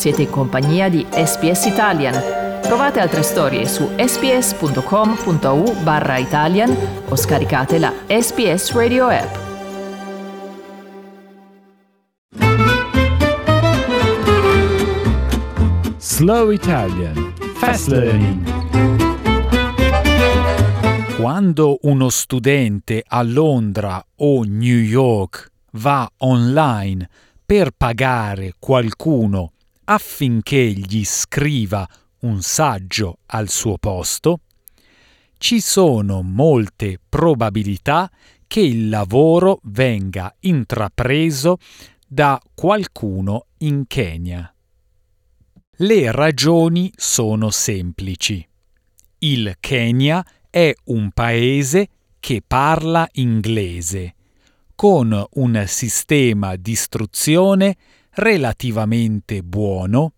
Siete in compagnia di SPS Italian. Trovate altre storie su sps.com.au barra Italian o scaricate la SPS Radio app. Slow Italian Fast Learning Quando uno studente a Londra o New York va online per pagare qualcuno affinché gli scriva un saggio al suo posto, ci sono molte probabilità che il lavoro venga intrapreso da qualcuno in Kenya. Le ragioni sono semplici. Il Kenya è un paese che parla inglese, con un sistema di istruzione relativamente buono,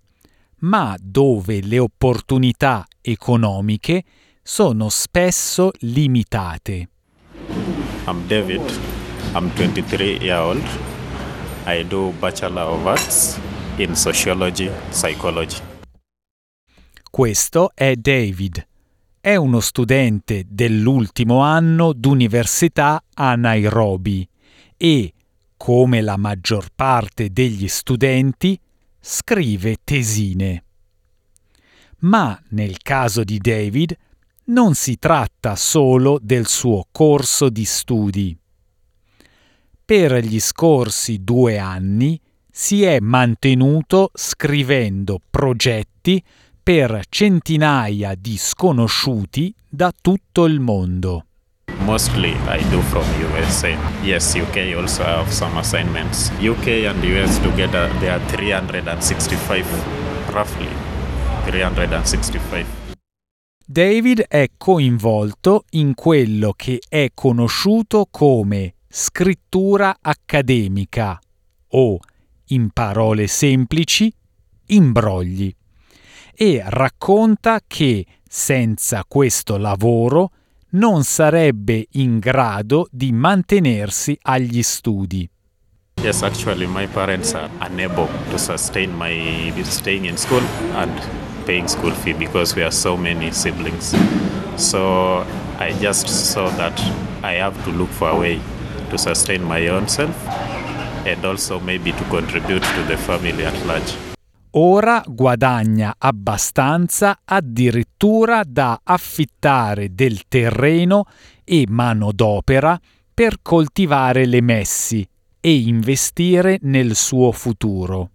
ma dove le opportunità economiche sono spesso limitate. I'm David. I'm 23 year old. I do Bachelor of Arts in Sociology, Psychology. Questo è David. È uno studente dell'ultimo anno d'università a Nairobi e, come la maggior parte degli studenti, scrive tesine. Ma nel caso di David non si tratta solo del suo corso di studi. Per gli scorsi due anni si è mantenuto scrivendo progetti per centinaia di sconosciuti da tutto il mondo. Mostly I do from USA. Yes, UK also have some assignments. UK and US together they are 365 roughly 365. David è coinvolto in quello che è conosciuto come scrittura accademica o, in parole semplici, imbrogli e racconta che senza questo lavoro non sarebbe in grado di mantenersi agli studi. Yes, actually my parents are unable to sustain my staying in school and paying school fee because we are so many siblings. So I just saw that I have to look for a way to sustain my own self and also maybe to contribute to the family at large. Ora guadagna abbastanza addirittura da affittare del terreno e manodopera per coltivare le messi e investire nel suo futuro.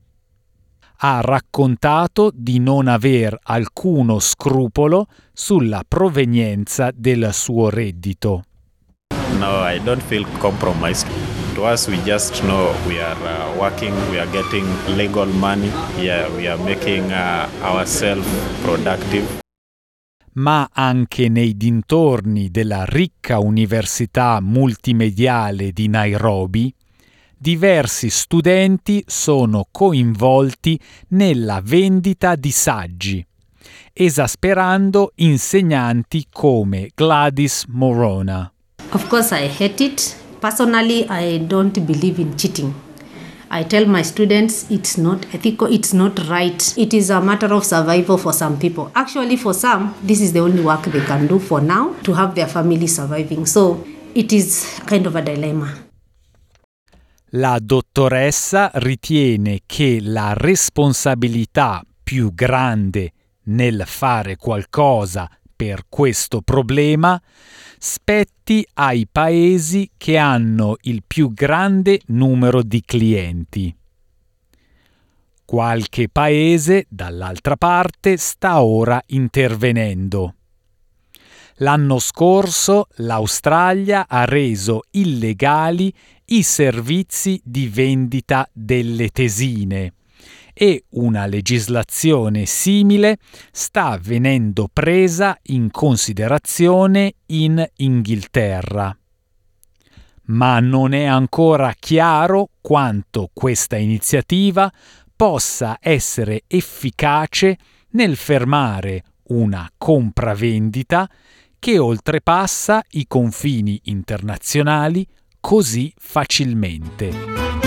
Ha raccontato di non aver alcuno scrupolo sulla provenienza del suo reddito. No, I don't feel compromised. To us, we just know we are uh, working, we are getting legal money, yeah, we are making uh, ourselves productive. Ma anche nei dintorni della ricca università multimediale di Nairobi, diversi studenti sono coinvolti nella vendita di saggi, esasperando insegnanti come Gladys Morona. Of course, I hate it. Personally, I don't believe in cheating. I tell my students it's not ethical, it's not right. It is a matter of survival for some people. Actually, for some, this is the only work they can do for now to have their family surviving. So it is kind of a dilemma. La dottoressa ritiene che la responsabilità più grande nel fare qualcosa per questo problema spetti ai paesi che hanno il più grande numero di clienti. Qualche paese, dall'altra parte, sta ora intervenendo. L'anno scorso l'Australia ha reso illegali i servizi di vendita delle tesine e una legislazione simile sta venendo presa in considerazione in Inghilterra. Ma non è ancora chiaro quanto questa iniziativa possa essere efficace nel fermare una compravendita che oltrepassa i confini internazionali così facilmente.